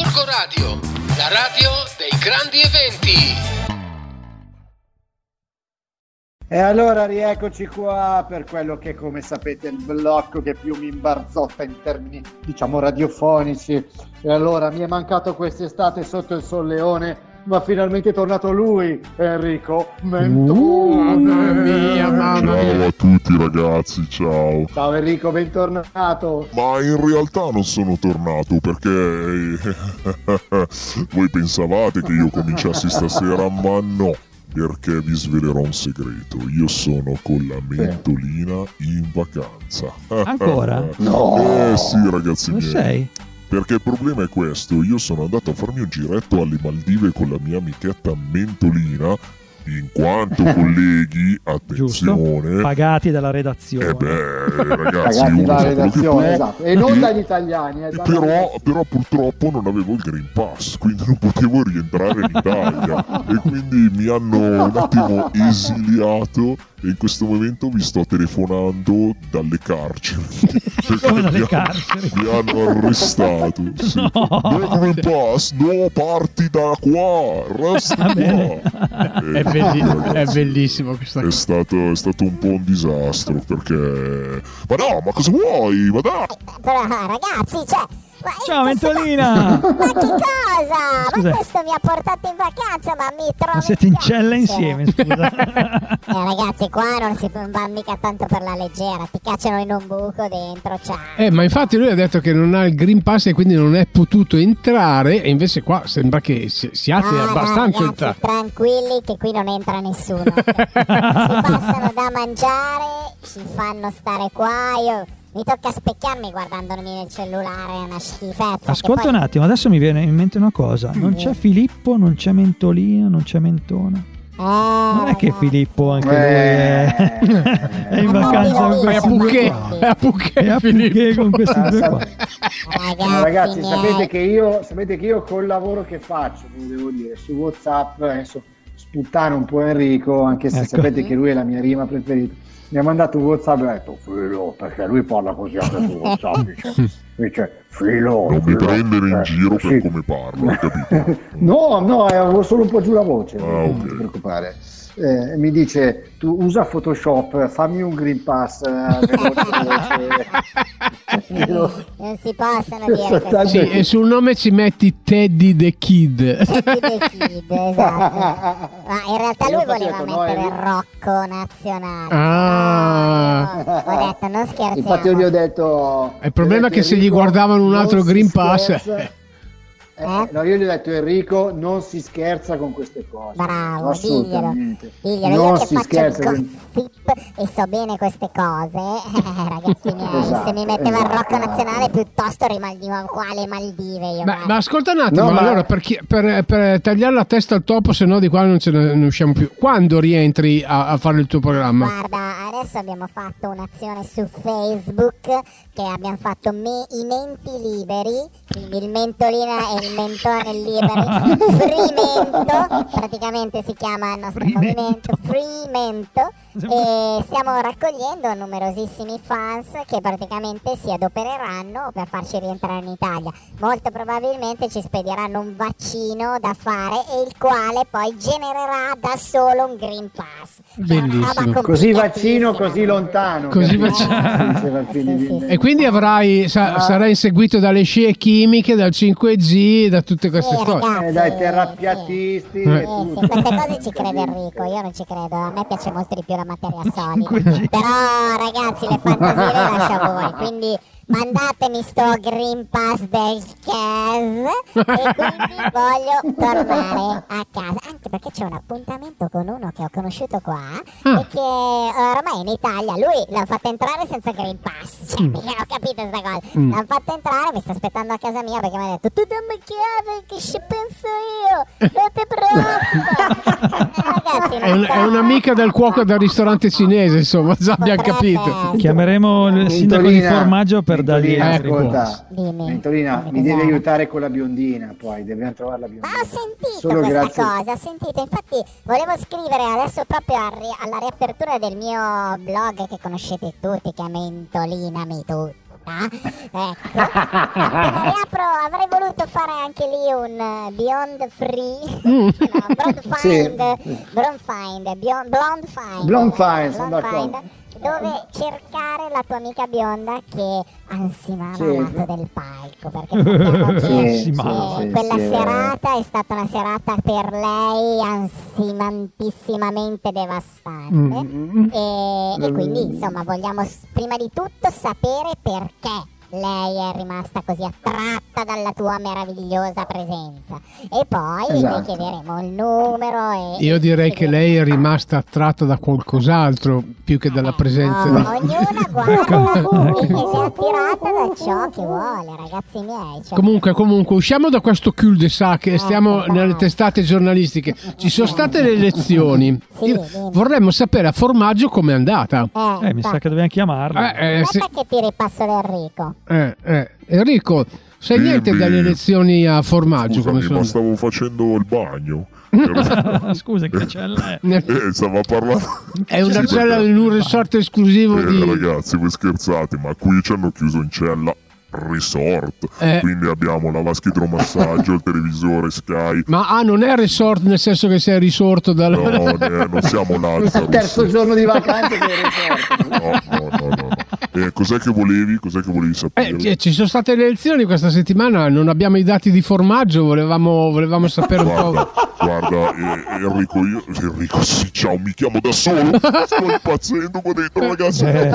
Gorgo Radio, la radio dei grandi eventi. E allora rieccoci qua per quello che come sapete è il blocco che più mi imbarzotta in termini diciamo radiofonici. E allora mi è mancato quest'estate sotto il solleone ma finalmente è tornato lui, Enrico Mentone. Mamma mia, mamma Ciao mia. a tutti ragazzi, ciao. Ciao Enrico, bentornato. Ma in realtà non sono tornato perché voi pensavate che io cominciassi stasera, ma no. Perché vi svelerò un segreto. Io sono con la mentolina in vacanza. Ancora? No. Eh sì, ragazzi Dove miei. sei? Perché il problema è questo, io sono andato a farmi un giretto alle Maldive con la mia amichetta Mentolina, in quanto colleghi, Giusto? attenzione, Pagati dalla redazione. eh beh, ragazzi, uno dalla redazione, esatto. E non e- dagli italiani, eh, però, però purtroppo non avevo il Green Pass, quindi non potevo rientrare in Italia e quindi mi hanno un attimo esiliato e in questo momento vi sto telefonando dalle carceri. Perché Come dalle carceri? Mi hanno arrestato. Sì. No. No Pass, no parti da qua, resta bene. qua. È, belli- quindi, è bellissimo questa è cosa. stato, è stato un po' un disastro perché... Ma no, ma cosa vuoi? Ma dai! Però ragazzi, cioè... Ma Ciao questo- Mentolina! Ma che cosa? Scusa. Ma questo mi ha portato in vacanza, ma mi trovo Ma siete in cella insieme, scusa. Eh ragazzi, qua non si va mica tanto per la leggera, ti cacciano in un buco dentro, ciao. Eh, ma infatti lui ha detto che non ha il Green Pass e quindi non è potuto entrare e invece qua sembra che si- siate No, no, abbastanza ragazzi, entrati. tranquilli che qui non entra nessuno. si passano da mangiare, ci fanno stare qua, io mi tocca specchiarmi guardandomi nel cellulare, è una schifezza. Ascolta poi- un attimo, adesso mi viene in mente una cosa. Non c'è Filippo, non c'è Mentolina, non c'è Mentona. Eh, Non è che. Filippo anche lui Eh, è, è in vacanza con È questi due qua. è a Pucche, È a. Pucche con questi due qua. Ragazzi, ragazzi, sapete che, io, sapete che io col lavoro che faccio, devo dire, su WhatsApp adesso sputtano un po' Enrico, anche se Ecco. sapete che lui è la mia rima preferita. Mi ha mandato un WhatsApp e ha detto Filo, perché lui parla così anche su WhatsApp. Dice, dice Filo. Non mi Filo", prendere in eh, giro sì. per come parlo, capito? No, no, avevo solo un po' giù la voce, Ah, non ok. ti preoccupare. Eh, mi dice, tu usa Photoshop, fammi un Green Pass eh, veloce, veloce. Non si possono dire queste Tanto- Sì, e sul nome ci metti Teddy the Kid. Teddy the Kid, esatto. Ma in realtà lui voleva mettere il Rocco nazionale. Ah. No, ho detto, non scherziamo. Infatti io gli ho detto... Il problema è che se gli guardavano un altro Green Pass- scherza- Eh, no, io gli ho detto Enrico, non si scherza con queste cose. Bravo, assolutamente. Diglielo, non io che si scherza. con- e so bene queste cose, eh, ragazzi miei, Esatto, se mi metteva il esatto. Rocco nazionale piuttosto rimandivo quale Maldive io. Ma, ma ascolta un attimo, No, ma- allora per, chi- per- per tagliare la testa al topo, se no di qua non ce ne, ne usciamo più. Quando rientri a, a fare il tuo programma? Guarda, adesso abbiamo fatto un'azione su Facebook che abbiamo fatto me- i menti liberi, quindi il mentolina e il mentone liberi, free mento, praticamente si chiama il nostro movimento, free mento, e stiamo raccogliendo numerosissimi fans che praticamente si adopereranno per farci rientrare in Italia. Molto probabilmente ci spediranno un vaccino da fare e il quale poi genererà da solo un Green Pass. Bellissimo. Così vaccino, così lontano. Così vaccino. Figlio Sì, sì, E quindi avrai, sa- Ah. sarai inseguito dalle scie chimiche, dal 5G, da tutte queste Sì, cose. ragazzi, Eh, dai sì. terrapiattisti Eh. queste cose ci crede Enrico, io non ci credo, a me piace molto di più la materia solida. 5G. Però ragazzi le fantasie le lascio a voi, quindi mandatemi sto Green Pass del CAS e quindi voglio tornare a casa, anche perché c'è un appuntamento con uno che ho conosciuto qua Ah. e che eh, ormai in Italia lui l'ha fatto entrare senza Green Pass, cioè mica ho capito sta cosa, Mm. l'hanno fatto entrare, mi sta aspettando a casa mia perché mi ha detto tu dammi chiave che ci penso io, non ti preoccupare. Eh, ragazzi, È, un- è un'amica del cuoco del ristorante cinese, insomma, già abbiamo capito. Chiameremo il sindaco di formaggio per Mentolina, altri ascolta. Mentolina, mi devi aiutare con la biondina, poi dobbiamo trovare la Ma biondina. ho sentito Solo questa grazie. cosa, ho sentito, infatti volevo scrivere adesso proprio a ri- alla riapertura del mio blog che conoscete tutti, che è Mentolinami tutta. Ecco, appena riapro avrei voluto fare anche lì un eh, Beyond Free, Mm. no, Blonde Find, Sì. Blonde Find, Beyond, Blonde Find, Blonde Find, sono Blonde d'accordo. Find, dove cercare la tua amica bionda che ansimava Sì. al lato del palco, perché Sì, sì, quella sì, vero. serata è stata una serata per lei ansimantissimamente devastante. Mm. E, e quindi insomma vogliamo prima di tutto sapere perché lei è rimasta così attratta dalla tua meravigliosa presenza e poi le Esatto. chiederemo il numero e Io direi che lei è rimasta attratta da qualcos'altro più che dalla presenza No, di... ognuna guarda e, e si è attirata da ciò che vuole ragazzi miei cioè, Comunque, comunque, usciamo da questo cul-de-sac e stiamo Ecco, nelle testate giornalistiche. Ci sono state le elezioni. Sì, vorremmo sapere a formaggio com'è andata. eh, Eh, mi sa che dobbiamo chiamarlo. Eh, eh, se- che ti ripasso l'Enrico eh, eh. Enrico, sai Dimmi. niente delle elezioni a formaggio? come Scusami, sono? ma stavo facendo il bagno. Scusa, che c'è lei? Eh, stava parlando. È una Sì, cella perché- in un resort esclusivo Eh, di... ragazzi, voi scherzate, ma qui ci hanno chiuso in cella resort. Eh. Quindi abbiamo la vasca idromassaggio, il televisore Sky. Ma ah, non è resort nel senso che sei risorto dal... No, ne- non siamo Il Lazarus. terzo giorno di vacanze che resort. No, no. no. Eh, cos'è che volevi? Cos'è che volevi sapere? Eh, ci sono state le elezioni questa settimana, non abbiamo i dati di formaggio, volevamo, volevamo sapere un Guarda, po'. guarda, eh, Enrico, io. Enrico, sì, ciao, mi chiamo da solo. Sto impazzendo qua dentro, ragazzi. Eh,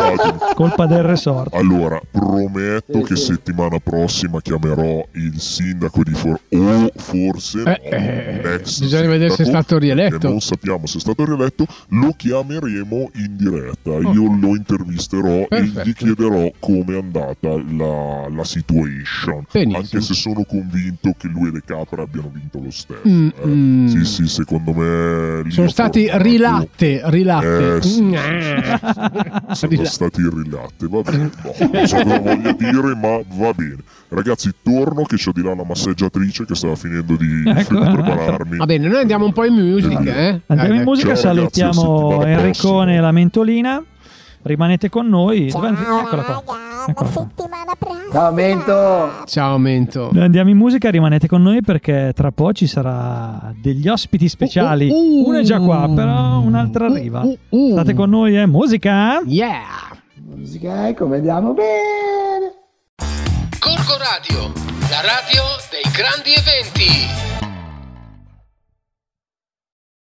colpa del resort. Allora, prometto Sì, che sì. settimana prossima chiamerò il sindaco di For o forse Eh, no, eh, l'ex bisogna vedere se è sindaco, stato rieletto. non sappiamo se è stato rieletto, lo chiameremo in diretta. Io lo intervisterò e Gli chiederò come è andata la, la situation. Benissimo. Anche se sono convinto che lui e le capre abbiano vinto lo stesso. Mm, eh. mm. Sì, sì, secondo me. Sono ho stati formato- rilatte, rilatte. Eh, sì, Mm, sì. Sono Rila- stati rilatte, va bene. No, non so cosa voglia dire, ma va bene. Ragazzi, torno che c'ho di là la massaggiatrice che stava finendo di Ecco. prepararmi. Va bene, noi andiamo un po' in musica, eh? Andiamo in musica, Ciao, ragazzi, salutiamo settimana Enricone e la mentolina. Rimanete con noi. ciao Eccola qua. Eccola qua. settimana prossima Ciao Mento. Ciao Mento. Andiamo in musica, rimanete con noi perché tra poco ci sarà degli ospiti speciali. Uh, uh, Uno è già qua, però un'altra arriva. Uh, uh, uh. State con noi, eh? Musica? Yeah! Musica, ecco, vediamo bene. Corco Radio, la radio dei grandi eventi.